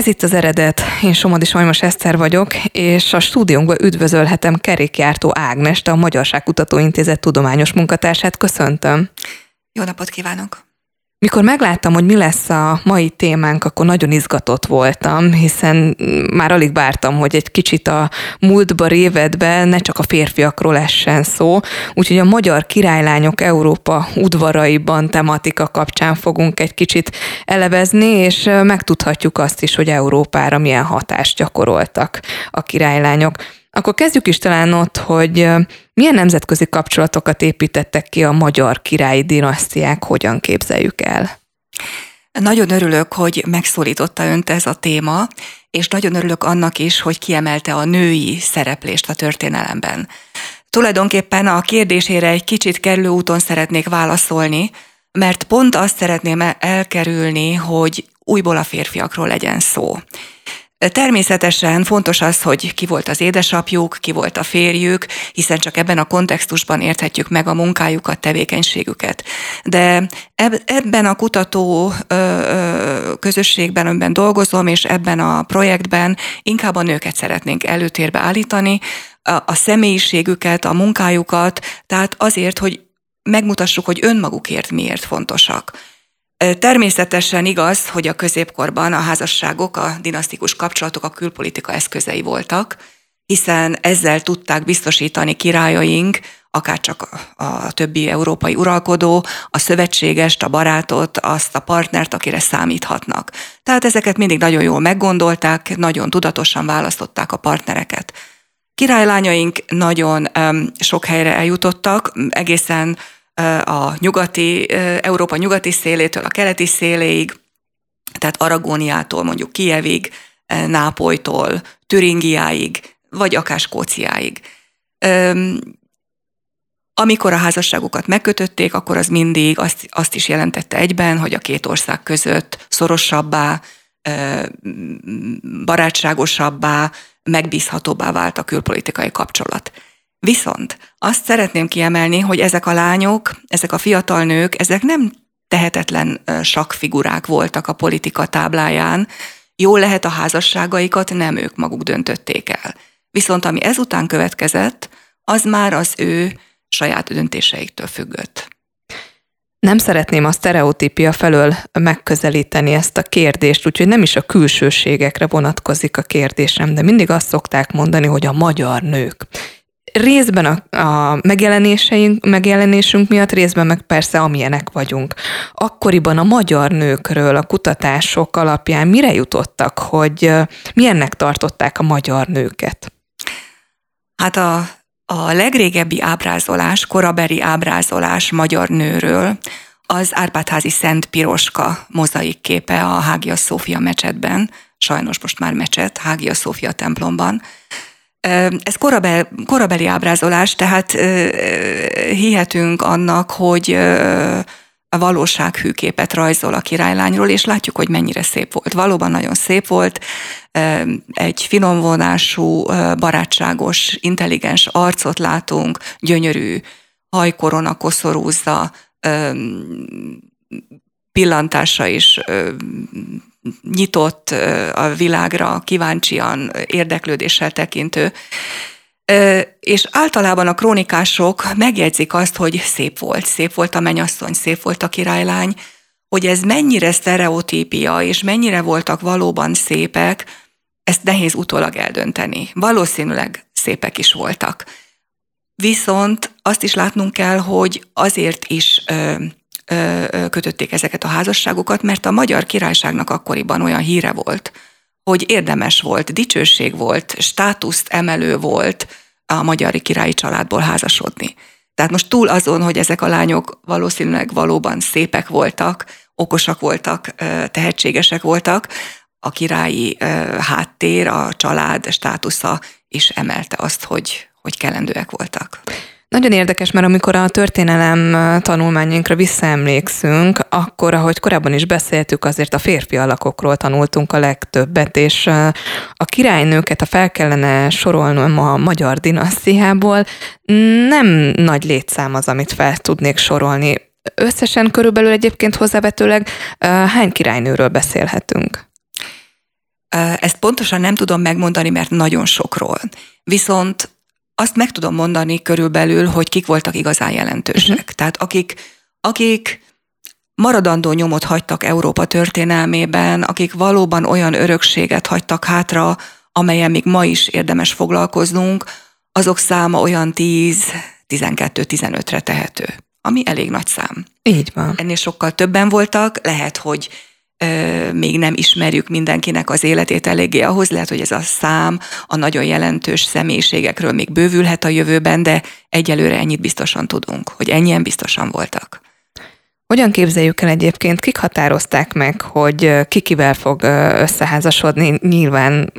Ez itt az eredet. Én Somodi Sajmos Eszter vagyok, és a stúdiónkban üdvözölhetem kerékjártó Ágnest, a Magyarságkutató Intézet tudományos munkatársát. Köszöntöm. Jó napot kívánok! Mikor megláttam, hogy mi lesz a mai témánk, akkor nagyon izgatott voltam, hiszen már alig vártam, hogy egy kicsit a múltba révedbe ne csak a férfiakról essen szó, úgyhogy a magyar királylányok Európa udvaraiban tematika kapcsán fogunk egy kicsit elevezni, és megtudhatjuk azt is, hogy Európára milyen hatást gyakoroltak a királylányok. Akkor kezdjük is talán ott, hogy milyen nemzetközi kapcsolatokat építettek ki a magyar királyi dinasztiák, hogyan képzeljük el? Nagyon örülök, hogy megszólította önt ez a téma, és nagyon örülök annak is, hogy kiemelte a női szereplést a történelemben. Tulajdonképpen a kérdésére egy kicsit kerülő úton szeretnék válaszolni, mert pont azt szeretném elkerülni, hogy újból a férfiakról legyen szó. Természetesen fontos az, hogy ki volt az édesapjuk, ki volt a férjük, hiszen csak ebben a kontextusban érthetjük meg a munkájukat, tevékenységüket. De ebben a kutató közösségben, amiben dolgozom, és ebben a projektben inkább a nőket szeretnénk előtérbe állítani, a személyiségüket, a munkájukat, tehát azért, hogy megmutassuk, hogy önmagukért miért fontosak. Természetesen igaz, hogy a középkorban a házasságok, a dinasztikus kapcsolatok a külpolitika eszközei voltak, hiszen ezzel tudták biztosítani királyaink, akár csak a többi európai uralkodó, a szövetségest, a barátot, azt a partnert, akire számíthatnak. Tehát ezeket mindig nagyon jól meggondolták, nagyon tudatosan választották a partnereket. Királylányaink nagyon um, sok helyre eljutottak, egészen a nyugati, Európa nyugati szélétől a keleti széléig, tehát Aragóniától mondjuk Kievig, Nápolytól, Türingiáig, vagy akár Skóciáig. Amikor a házasságokat megkötötték, akkor az mindig azt, azt is jelentette egyben, hogy a két ország között szorosabbá, barátságosabbá, megbízhatóbbá vált a külpolitikai kapcsolat. Viszont azt szeretném kiemelni, hogy ezek a lányok, ezek a fiatal nők, ezek nem tehetetlen sakfigurák voltak a politika tábláján, jól lehet a házasságaikat nem ők maguk döntötték el. Viszont ami ezután következett, az már az ő saját döntéseiktől függött. Nem szeretném a sztereotípia felől megközelíteni ezt a kérdést, úgyhogy nem is a külsőségekre vonatkozik a kérdésem, de mindig azt szokták mondani, hogy a magyar nők részben a, a megjelenéseink, megjelenésünk miatt, részben meg persze amilyenek vagyunk. Akkoriban a magyar nőkről a kutatások alapján mire jutottak, hogy milyennek tartották a magyar nőket? Hát a, a legrégebbi ábrázolás, korabeli ábrázolás magyar nőről, az Árpádházi Szent Piroska mozaik képe a Hágia Szófia mecsetben, sajnos most már mecset, Hágia Szófia templomban, ez korabel, korabeli ábrázolás, tehát hihetünk annak, hogy a valóság hűképet rajzol a királylányról, és látjuk, hogy mennyire szép volt. Valóban nagyon szép volt, egy finomvonású, barátságos, intelligens arcot látunk, gyönyörű hajkorona koszorúzza, pillantása is nyitott a világra, kíváncsian, érdeklődéssel tekintő. És általában a krónikások megjegyzik azt, hogy szép volt, szép volt a menyasszony, szép volt a királylány, hogy ez mennyire sztereotípia, és mennyire voltak valóban szépek, ezt nehéz utólag eldönteni. Valószínűleg szépek is voltak. Viszont azt is látnunk kell, hogy azért is kötötték ezeket a házasságokat, mert a magyar királyságnak akkoriban olyan híre volt, hogy érdemes volt, dicsőség volt, státuszt emelő volt a magyar királyi családból házasodni. Tehát most túl azon, hogy ezek a lányok valószínűleg valóban szépek voltak, okosak voltak, tehetségesek voltak, a királyi háttér, a család státusza is emelte azt, hogy, hogy kellendőek voltak. Nagyon érdekes, mert amikor a történelem tanulmányainkra visszaemlékszünk, akkor, ahogy korábban is beszéltük, azért a férfi alakokról tanultunk a legtöbbet, és a királynőket, ha fel kellene sorolnom a magyar dinasztiából, nem nagy létszám az, amit fel tudnék sorolni. Összesen körülbelül egyébként hozzávetőleg hány királynőről beszélhetünk? Ezt pontosan nem tudom megmondani, mert nagyon sokról. Viszont azt meg tudom mondani körülbelül, hogy kik voltak igazán jelentősek. Uh-huh. Tehát akik, akik maradandó nyomot hagytak Európa történelmében, akik valóban olyan örökséget hagytak hátra, amelyen még ma is érdemes foglalkoznunk, azok száma olyan 10-12-15-re tehető, ami elég nagy szám. Így van. Ennél sokkal többen voltak, lehet, hogy még nem ismerjük mindenkinek az életét eléggé ahhoz, lehet, hogy ez a szám a nagyon jelentős személyiségekről még bővülhet a jövőben, de egyelőre ennyit biztosan tudunk, hogy ennyien biztosan voltak. Hogyan képzeljük el egyébként, kik határozták meg, hogy kikivel fog összeházasodni? Nyilván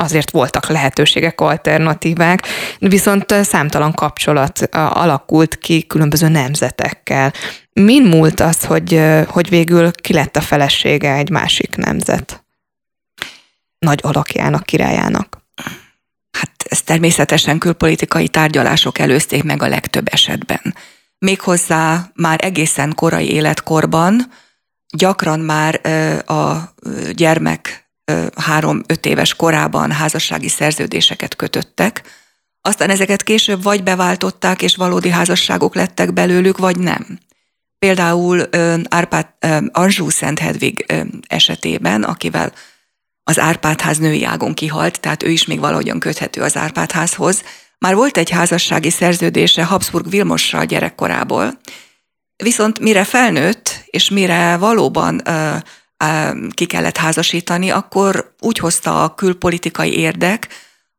azért voltak lehetőségek, alternatívák, viszont számtalan kapcsolat alakult ki különböző nemzetekkel. Min múlt az, hogy, hogy végül ki lett a felesége egy másik nemzet? Nagy alakjának, királyának. Hát ez természetesen külpolitikai tárgyalások előzték meg a legtöbb esetben. Méghozzá már egészen korai életkorban, gyakran már a gyermek három-öt éves korában házassági szerződéseket kötöttek, aztán ezeket később vagy beváltották, és valódi házasságok lettek belőlük, vagy nem. Például Árpád, Anzsú Szent Hedvig esetében, akivel az Árpádház női ágon kihalt, tehát ő is még valahogyan köthető az Árpádházhoz. Már volt egy házassági szerződése Habsburg Vilmossal gyerekkorából, viszont mire felnőtt, és mire valóban ki kellett házasítani, akkor úgy hozta a külpolitikai érdek,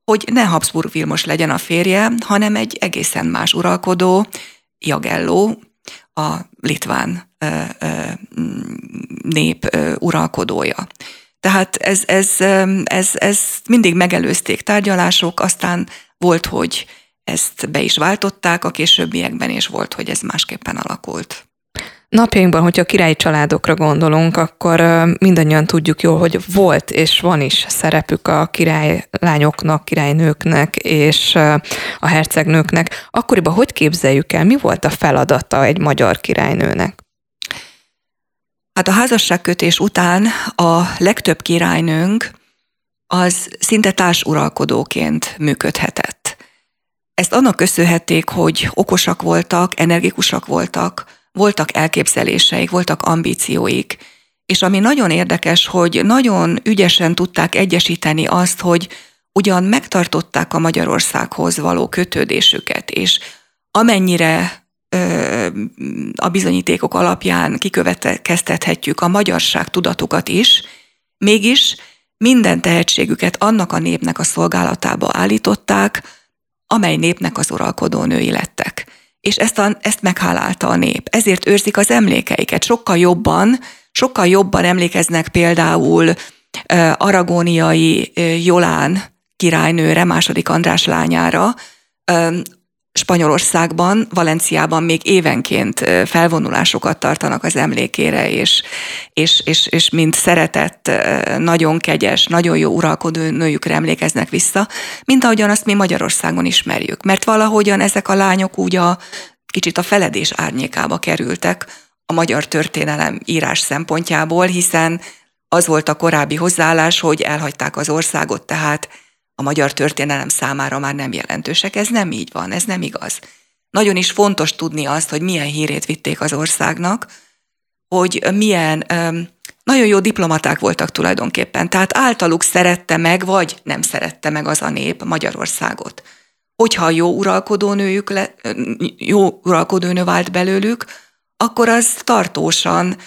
hogy ne Habsburg Vilmos legyen a férje, hanem egy egészen más uralkodó, Jagelló, a litván nép uralkodója. Tehát ez, ez, ez, ez mindig megelőzték tárgyalások, aztán volt, hogy ezt be is váltották a későbbiekben, és volt, hogy ez másképpen alakult. Napjainkban, hogyha a királyi családokra gondolunk, akkor mindannyian tudjuk jól, hogy volt és van is szerepük a királylányoknak, királynőknek és a hercegnőknek. Akkoriban hogy képzeljük el, mi volt a feladata egy magyar királynőnek? Hát a házasságkötés után a legtöbb királynőnk az szinte társuralkodóként működhetett. Ezt annak köszönhették, hogy okosak voltak, energikusak voltak, voltak elképzeléseik, voltak ambícióik, és ami nagyon érdekes, hogy nagyon ügyesen tudták egyesíteni azt, hogy ugyan megtartották a Magyarországhoz való kötődésüket, és amennyire ö, a bizonyítékok alapján kikövetkeztethetjük a magyarság tudatukat is, mégis minden tehetségüket annak a népnek a szolgálatába állították, amely népnek az uralkodó női lettek és ezt, a, ezt meghálálta a nép. Ezért őrzik az emlékeiket. Sokkal jobban, sokkal jobban emlékeznek például aragóniai Jolán királynőre, második András lányára, Spanyolországban, Valenciában még évenként felvonulásokat tartanak az emlékére, és, és, és, és mint szeretett, nagyon kegyes, nagyon jó uralkodó nőjükre emlékeznek vissza, mint ahogyan azt mi Magyarországon ismerjük. Mert valahogyan ezek a lányok úgy a kicsit a feledés árnyékába kerültek a magyar történelem írás szempontjából, hiszen az volt a korábbi hozzáállás, hogy elhagyták az országot, tehát a magyar történelem számára már nem jelentősek. Ez nem így van, ez nem igaz. Nagyon is fontos tudni azt, hogy milyen hírét vitték az országnak, hogy milyen nagyon jó diplomaták voltak tulajdonképpen. Tehát általuk szerette meg, vagy nem szerette meg az a nép Magyarországot. Hogyha jó uralkodónőjük le, jó uralkodónő vált belőlük, akkor az tartósan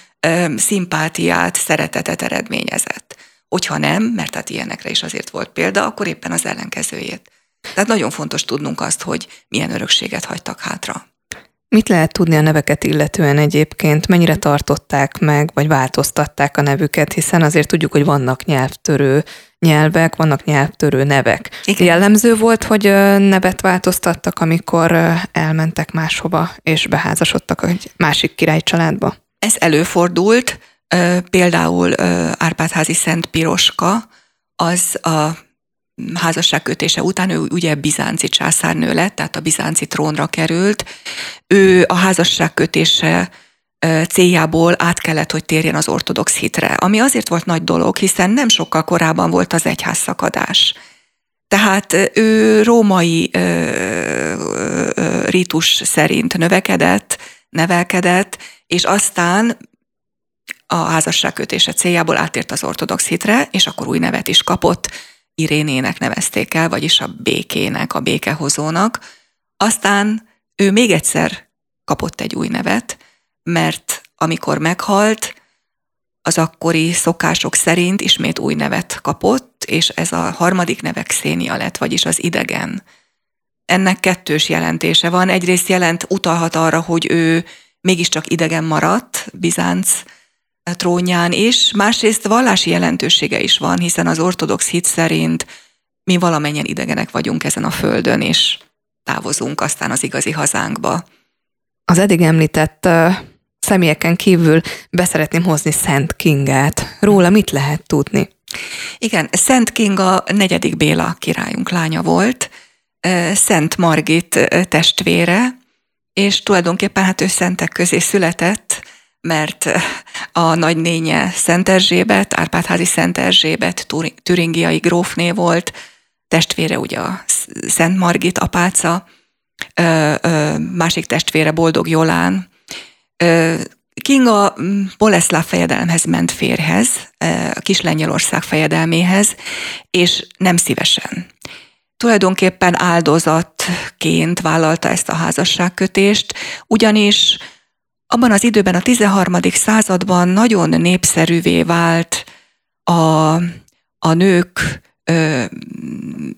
szimpátiát, szeretetet eredményezett. Hogyha nem, mert hát ilyenekre is azért volt példa, akkor éppen az ellenkezőjét. Tehát nagyon fontos tudnunk azt, hogy milyen örökséget hagytak hátra. Mit lehet tudni a neveket illetően egyébként? Mennyire tartották meg, vagy változtatták a nevüket? Hiszen azért tudjuk, hogy vannak nyelvtörő nyelvek, vannak nyelvtörő nevek. Igen. Jellemző volt, hogy nevet változtattak, amikor elmentek máshova, és beházasodtak egy másik királycsaládba? Ez előfordult, Például Árpádházi Szent Piroska, az a házasságkötése után ő ugye bizánci császárnő lett, tehát a bizánci trónra került. Ő a házasságkötése céljából át kellett, hogy térjen az ortodox hitre, ami azért volt nagy dolog, hiszen nem sokkal korábban volt az egyház szakadás. Tehát ő római ö, ö, rítus szerint növekedett, nevelkedett, és aztán a házasságkötése céljából átért az ortodox hitre, és akkor új nevet is kapott, Irénének nevezték el, vagyis a békének, a békehozónak. Aztán ő még egyszer kapott egy új nevet, mert amikor meghalt, az akkori szokások szerint ismét új nevet kapott, és ez a harmadik neve Xénia lett, vagyis az idegen. Ennek kettős jelentése van. Egyrészt jelent, utalhat arra, hogy ő mégiscsak idegen maradt Bizánc trónján is, másrészt vallási jelentősége is van, hiszen az ortodox hit szerint mi valamennyien idegenek vagyunk ezen a földön, és távozunk aztán az igazi hazánkba. Az eddig említett uh, személyeken kívül beszeretném hozni Szent Kingát. Róla mit lehet tudni? Igen, Szent Kinga negyedik Béla királyunk lánya volt, Szent Margit testvére, és tulajdonképpen hát ő szentek közé született, mert a nagynénye Szent Erzsébet, Árpádházi Szent Erzsébet, türingiai grófné volt, testvére ugye a Szent Margit apáca, másik testvére Boldog Jolán. Kinga Boleszláv fejedelemhez ment férhez, a kis Lengyelország fejedelméhez, és nem szívesen. Tulajdonképpen áldozatként vállalta ezt a házasságkötést, ugyanis abban az időben, a 13. században nagyon népszerűvé vált a, a nők ö,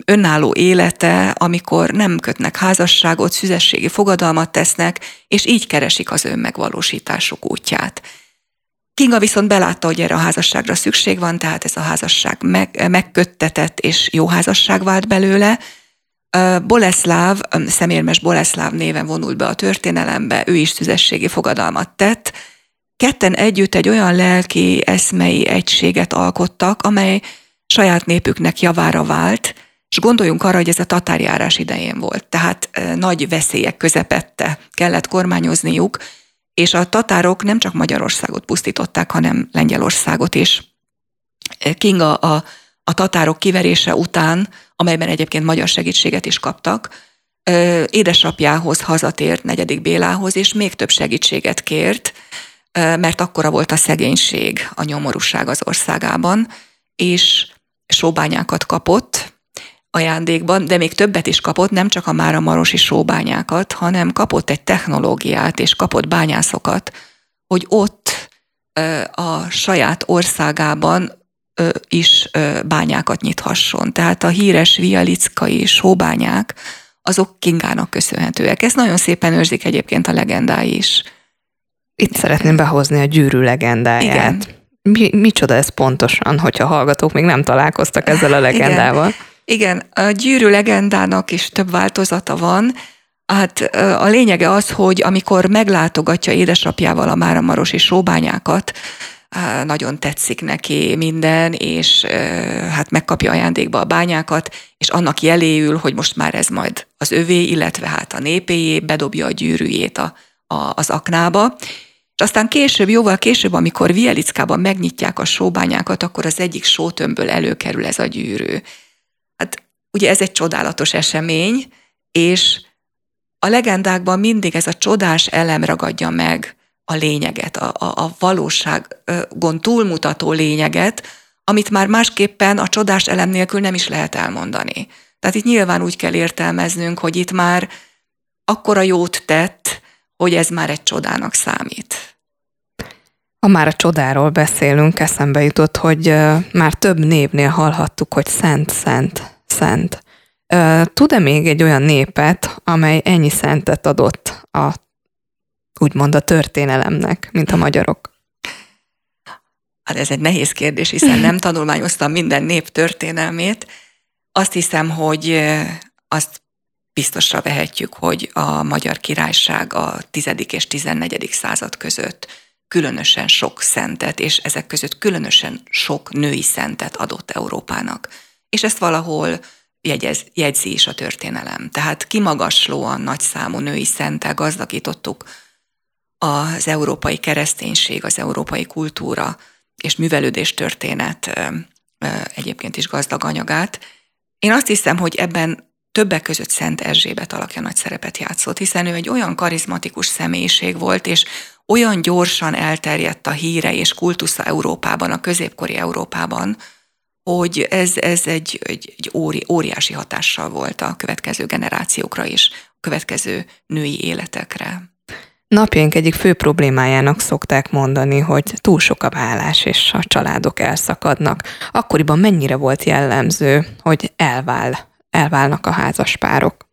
önálló élete, amikor nem kötnek házasságot, szüzességi fogadalmat tesznek, és így keresik az önmegvalósításuk útját. Kinga viszont belátta, hogy erre a házasságra szükség van, tehát ez a házasság meg, megköttetett és jó házasság vált belőle, Boleszláv, szemérmes Boleszláv néven vonult be a történelembe, ő is szüzességi fogadalmat tett. Ketten együtt egy olyan lelki, eszmei egységet alkottak, amely saját népüknek javára vált, és gondoljunk arra, hogy ez a tatárjárás idején volt, tehát nagy veszélyek közepette kellett kormányozniuk, és a tatárok nem csak Magyarországot pusztították, hanem Lengyelországot is. Kinga a a tatárok kiverése után, amelyben egyébként magyar segítséget is kaptak, édesapjához hazatért, negyedik Bélához, és még több segítséget kért, mert akkora volt a szegénység, a nyomorúság az országában, és sóbányákat kapott ajándékban, de még többet is kapott, nem csak a Mára Marosi sóbányákat, hanem kapott egy technológiát, és kapott bányászokat, hogy ott a saját országában is bányákat nyithasson. Tehát a híres vialickai sóbányák, azok Kingának köszönhetőek. Ezt nagyon szépen őrzik egyébként a legendái is. Itt szeretném behozni a gyűrű legendáját. Igen. Mi, micsoda ez pontosan, hogyha hallgatók még nem találkoztak ezzel a legendával? Igen, Igen. a gyűrű legendának is több változata van. Hát a lényege az, hogy amikor meglátogatja édesapjával a Máramarosi sóbányákat, nagyon tetszik neki minden, és hát megkapja ajándékba a bányákat, és annak jeléül, hogy most már ez majd az övé, illetve hát a népéjé, bedobja a gyűrűjét a, a, az aknába. És aztán később, jóval később, amikor Vielickában megnyitják a sóbányákat, akkor az egyik sótömbből előkerül ez a gyűrű. Hát ugye ez egy csodálatos esemény, és a legendákban mindig ez a csodás elem ragadja meg a lényeget, a, a, a valóságon túlmutató lényeget, amit már másképpen a csodás elem nélkül nem is lehet elmondani. Tehát itt nyilván úgy kell értelmeznünk, hogy itt már akkora jót tett, hogy ez már egy csodának számít. Ha már a csodáról beszélünk, eszembe jutott, hogy már több névnél hallhattuk, hogy szent, szent, szent. Tud-e még egy olyan népet, amely ennyi szentet adott a úgymond a történelemnek, mint a magyarok? Hát ez egy nehéz kérdés, hiszen nem tanulmányoztam minden nép történelmét. Azt hiszem, hogy azt biztosra vehetjük, hogy a magyar királyság a 10. és 14. század között különösen sok szentet, és ezek között különösen sok női szentet adott Európának. És ezt valahol jegyez, jegyzi is a történelem. Tehát kimagaslóan nagy számú női szentel gazdagítottuk az európai kereszténység, az európai kultúra és művelődés történet egyébként is gazdag anyagát. Én azt hiszem, hogy ebben többek között Szent Erzsébet alakja nagy szerepet játszott, hiszen ő egy olyan karizmatikus személyiség volt, és olyan gyorsan elterjedt a híre és kultusza Európában, a középkori Európában, hogy ez, ez egy, egy, egy óri, óriási hatással volt a következő generációkra is, a következő női életekre. Napjaink egyik fő problémájának szokták mondani, hogy túl sok a vállás, és a családok elszakadnak. Akkoriban mennyire volt jellemző, hogy elvál, elválnak a házaspárok?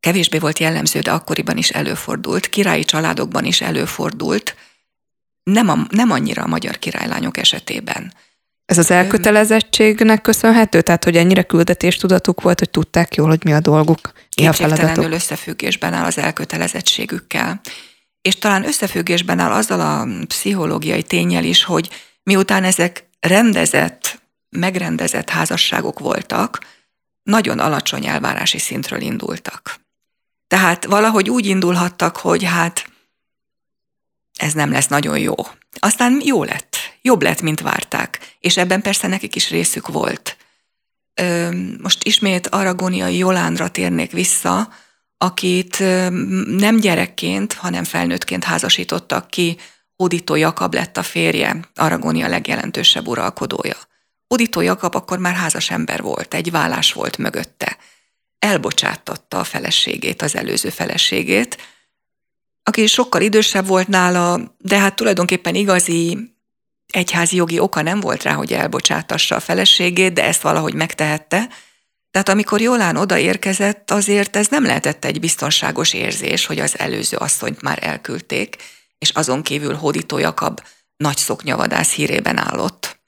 Kevésbé volt jellemző, de akkoriban is előfordult. Királyi családokban is előfordult. Nem, a, nem annyira a magyar királylányok esetében. Ez az elkötelezettségnek köszönhető? Tehát, hogy ennyire küldetéstudatuk volt, hogy tudták jól, hogy mi a dolguk, mi a feladatuk? összefüggésben áll az elkötelezettségükkel. És talán összefüggésben áll azzal a pszichológiai tényel is, hogy miután ezek rendezett, megrendezett házasságok voltak, nagyon alacsony elvárási szintről indultak. Tehát valahogy úgy indulhattak, hogy hát ez nem lesz nagyon jó. Aztán jó lett, jobb lett, mint várták, és ebben persze nekik is részük volt. Most ismét Aragóniai Jolándra térnék vissza, akit nem gyerekként, hanem felnőttként házasítottak ki, Hódító Jakab lett a férje, Aragónia legjelentősebb uralkodója. Hódító Jakab akkor már házas ember volt, egy vállás volt mögötte. Elbocsáttatta a feleségét, az előző feleségét, aki sokkal idősebb volt nála, de hát tulajdonképpen igazi egyházi jogi oka nem volt rá, hogy elbocsátassa a feleségét, de ezt valahogy megtehette. Tehát amikor Jolán odaérkezett, azért ez nem lehetett egy biztonságos érzés, hogy az előző asszonyt már elküldték, és azon kívül Hódító Jakab nagy szoknyavadász hírében állott.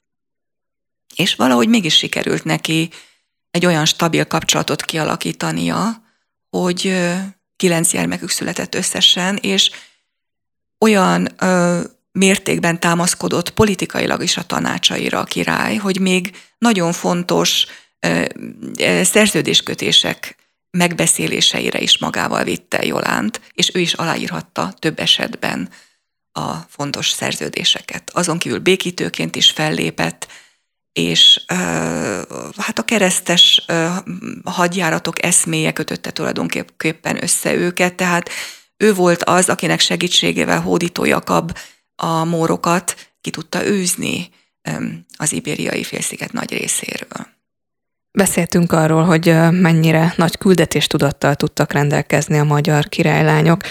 És valahogy mégis sikerült neki egy olyan stabil kapcsolatot kialakítania, hogy kilenc gyermekük született összesen, és olyan ö, mértékben támaszkodott politikailag is a tanácsaira a király, hogy még nagyon fontos szerződéskötések megbeszéléseire is magával vitte Jolánt, és ő is aláírhatta több esetben a fontos szerződéseket. Azon kívül békítőként is fellépett, és hát a keresztes hadjáratok eszméje kötötte tulajdonképpen össze őket, tehát ő volt az, akinek segítségével Hódító Jakab a mórokat ki tudta őzni az ibériai félsziget nagy részéről. Beszéltünk arról, hogy mennyire nagy küldetéstudattal tudtak rendelkezni a magyar királylányok.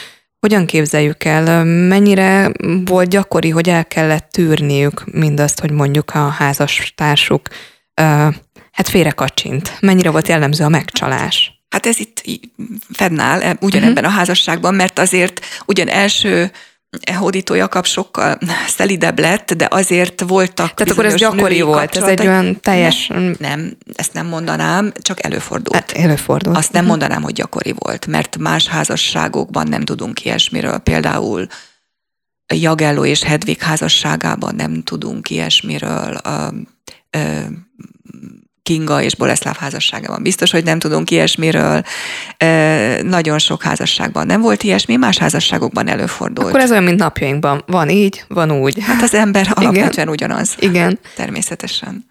Hogyan képzeljük el, mennyire volt gyakori, hogy el kellett tűrniük mindazt, hogy mondjuk a házastársuk hát félre kacsint? Mennyire volt jellemző a megcsalás? Hát ez itt fennáll e, ugyanebben uh-huh. a házasságban, mert azért ugyan első Hódító Jakab sokkal szelidebb lett, de azért voltak Tehát akkor ez gyakori volt, ez egy olyan teljes... Nem, nem, ezt nem mondanám, csak előfordult. Hát, előfordult. Azt nem mhm. mondanám, hogy gyakori volt, mert más házasságokban nem tudunk ilyesmiről. Például Jagelló és Hedvig házasságában nem tudunk ilyesmiről. A, Kinga és Boleszláv házasságában. Biztos, hogy nem tudunk ilyesmiről. Nagyon sok házasságban nem volt ilyesmi, más házasságokban előfordult. Akkor ez olyan, mint napjainkban. Van így, van úgy. Hát az ember alapvetően ugyanaz. Igen. Természetesen.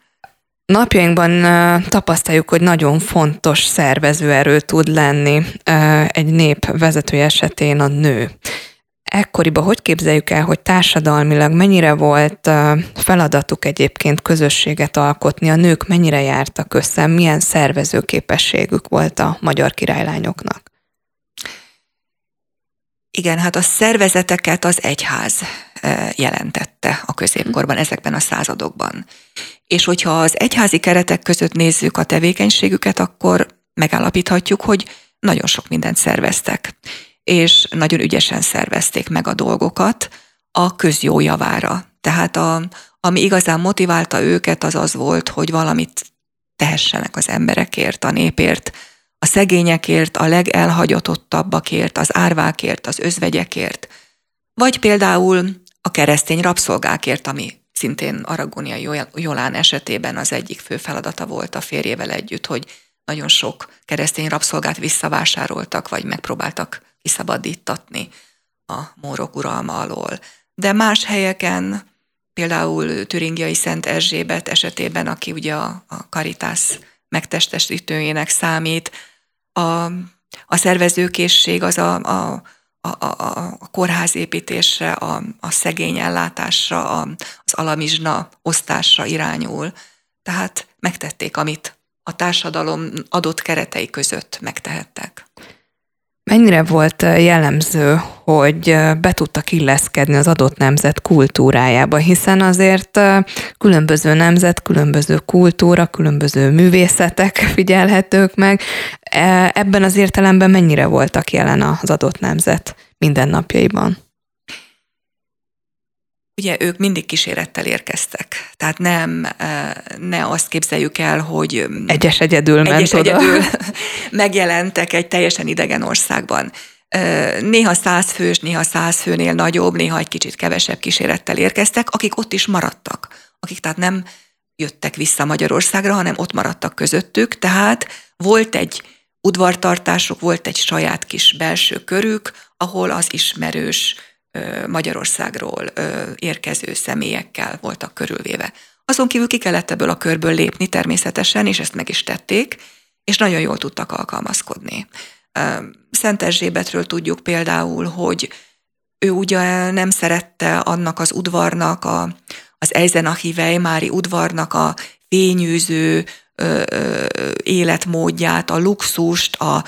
Napjainkban tapasztaljuk, hogy nagyon fontos szervezőerő tud lenni egy nép vezető esetén a nő ekkoriban hogy képzeljük el, hogy társadalmilag mennyire volt feladatuk egyébként közösséget alkotni, a nők mennyire jártak össze, milyen szervezőképességük volt a magyar királylányoknak? Igen, hát a szervezeteket az egyház jelentette a középkorban, ezekben a századokban. És hogyha az egyházi keretek között nézzük a tevékenységüket, akkor megállapíthatjuk, hogy nagyon sok mindent szerveztek és nagyon ügyesen szervezték meg a dolgokat a közjó javára. Tehát a, ami igazán motiválta őket, az az volt, hogy valamit tehessenek az emberekért, a népért, a szegényekért, a legelhagyatottabbakért, az árvákért, az özvegyekért, vagy például a keresztény rabszolgákért, ami szintén Aragóniai Jolán esetében az egyik fő feladata volt a férjével együtt, hogy nagyon sok keresztény rabszolgát visszavásároltak, vagy megpróbáltak kiszabadítatni a mórok uralma alól. De más helyeken, például Türingiai Szent Erzsébet esetében, aki ugye a, a megtestesítőjének számít, a, a szervezőkészség az a, a a, a, a kórházépítésre, a, a szegény ellátásra, a, az alamizsna osztásra irányul. Tehát megtették, amit a társadalom adott keretei között megtehettek. Mennyire volt jellemző, hogy be tudtak illeszkedni az adott nemzet kultúrájába, hiszen azért különböző nemzet, különböző kultúra, különböző művészetek figyelhetők meg. E, ebben az értelemben mennyire voltak jelen az adott nemzet mindennapjaiban? Ugye ők mindig kísérettel érkeztek, tehát nem, ne azt képzeljük el, hogy egyes egyedül ment egyes oda. egyedül megjelentek egy teljesen idegen országban. Néha száz fős, néha száz főnél nagyobb, néha egy kicsit kevesebb kísérettel érkeztek, akik ott is maradtak, akik tehát nem jöttek vissza Magyarországra, hanem ott maradtak közöttük, tehát volt egy udvartartásuk, volt egy saját kis belső körük, ahol az ismerős Magyarországról érkező személyekkel voltak körülvéve. Azon kívül ki kellett ebből a körből lépni természetesen, és ezt meg is tették, és nagyon jól tudtak alkalmazkodni. Szent Erzsébetről tudjuk például, hogy ő ugye nem szerette annak az udvarnak, a, az Eisenachi Weimári udvarnak a fényűző ö, ö, életmódját, a luxust, a,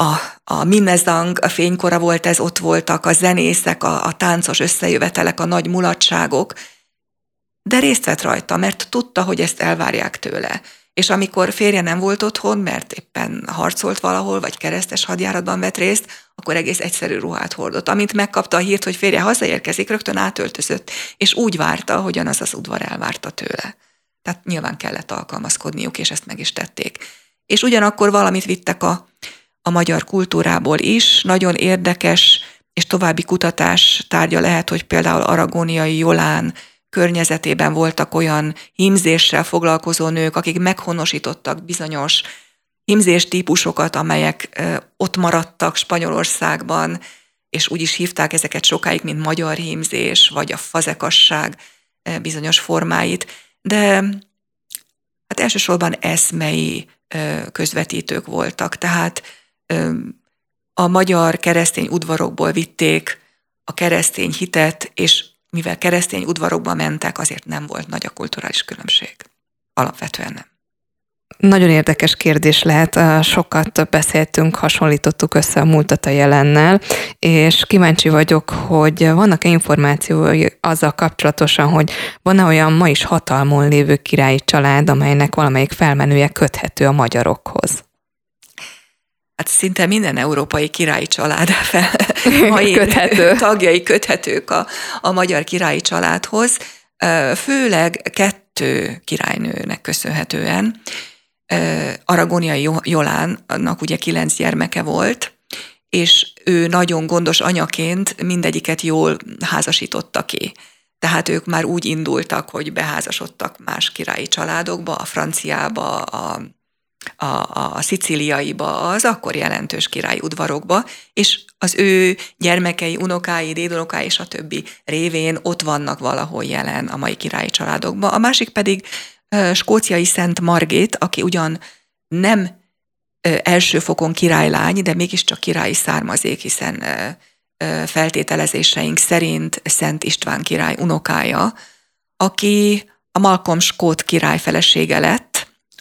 a, a Minezang, a fénykora volt ez, ott voltak a zenészek, a, a táncos összejövetelek, a nagy mulatságok, de részt vett rajta, mert tudta, hogy ezt elvárják tőle. És amikor férje nem volt otthon, mert éppen harcolt valahol, vagy keresztes hadjáratban vett részt, akkor egész egyszerű ruhát hordott. Amint megkapta a hírt, hogy férje hazaérkezik, rögtön átöltözött, és úgy várta, hogyan az az udvar elvárta tőle. Tehát nyilván kellett alkalmazkodniuk, és ezt meg is tették. És ugyanakkor valamit vittek a, a magyar kultúrából is. Nagyon érdekes és további kutatás tárgya lehet, hogy például aragóniai Jolán környezetében voltak olyan himzéssel foglalkozó nők, akik meghonosítottak bizonyos himzés típusokat, amelyek ott maradtak Spanyolországban, és úgy is hívták ezeket sokáig, mint magyar himzés, vagy a fazekasság bizonyos formáit, de hát elsősorban eszmei közvetítők voltak, tehát a magyar keresztény udvarokból vitték a keresztény hitet, és mivel keresztény udvarokba mentek, azért nem volt nagy a kulturális különbség. Alapvetően nem. Nagyon érdekes kérdés lehet, sokat beszéltünk, hasonlítottuk össze a múltat a jelennel, és kíváncsi vagyok, hogy vannak-e információi azzal kapcsolatosan, hogy van-e olyan ma is hatalmon lévő királyi család, amelynek valamelyik felmenője köthető a magyarokhoz? Hát szinte minden európai királyi család fel, mai Köthető. tagjai köthetők a, a magyar királyi családhoz, főleg kettő királynőnek köszönhetően. Aragóniai Jolánnak ugye kilenc gyermeke volt, és ő nagyon gondos anyaként mindegyiket jól házasította ki. Tehát ők már úgy indultak, hogy beházasodtak más királyi családokba, a franciába, a a, a, szicíliaiba, az akkor jelentős király udvarokba, és az ő gyermekei, unokái, dédunokái és a többi révén ott vannak valahol jelen a mai királyi családokba. A másik pedig skóciai Szent Margét, aki ugyan nem első fokon királylány, de mégiscsak királyi származék, hiszen feltételezéseink szerint Szent István király unokája, aki a Malcolm Skót király felesége lett,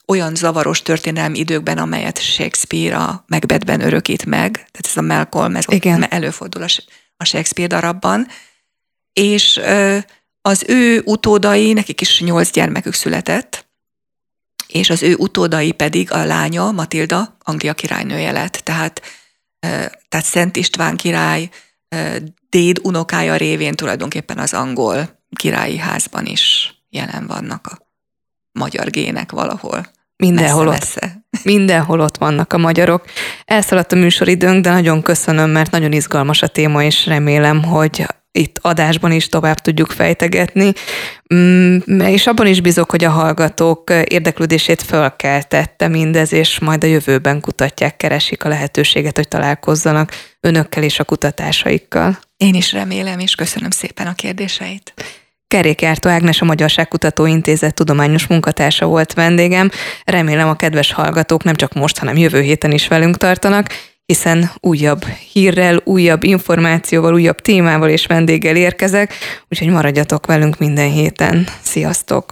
olyan zavaros történelmi időkben, amelyet Shakespeare a Macbethben örökít meg, tehát ez a Malcolm, ez Igen. előfordul a Shakespeare darabban, és az ő utódai, nekik is nyolc gyermekük született, és az ő utódai pedig a lánya, Matilda, Anglia királynője lett. Tehát, tehát Szent István király déd unokája révén tulajdonképpen az angol királyi házban is jelen vannak a magyar gének valahol. Mindenhol messze, ott. Messze. Mindenhol ott vannak a magyarok. Elszaladt a műsoridőnk, de nagyon köszönöm, mert nagyon izgalmas a téma, és remélem, hogy itt adásban is tovább tudjuk fejtegetni, mm, és abban is bízok, hogy a hallgatók érdeklődését fölkeltette mindez, és majd a jövőben kutatják, keresik a lehetőséget, hogy találkozzanak önökkel és a kutatásaikkal. Én is remélem, és köszönöm szépen a kérdéseit. Kerékjártó Ágnes a Magyarságkutató Intézet tudományos munkatársa volt vendégem. Remélem a kedves hallgatók nem csak most, hanem jövő héten is velünk tartanak, hiszen újabb hírrel, újabb információval, újabb témával és vendéggel érkezek, úgyhogy maradjatok velünk minden héten. Sziasztok!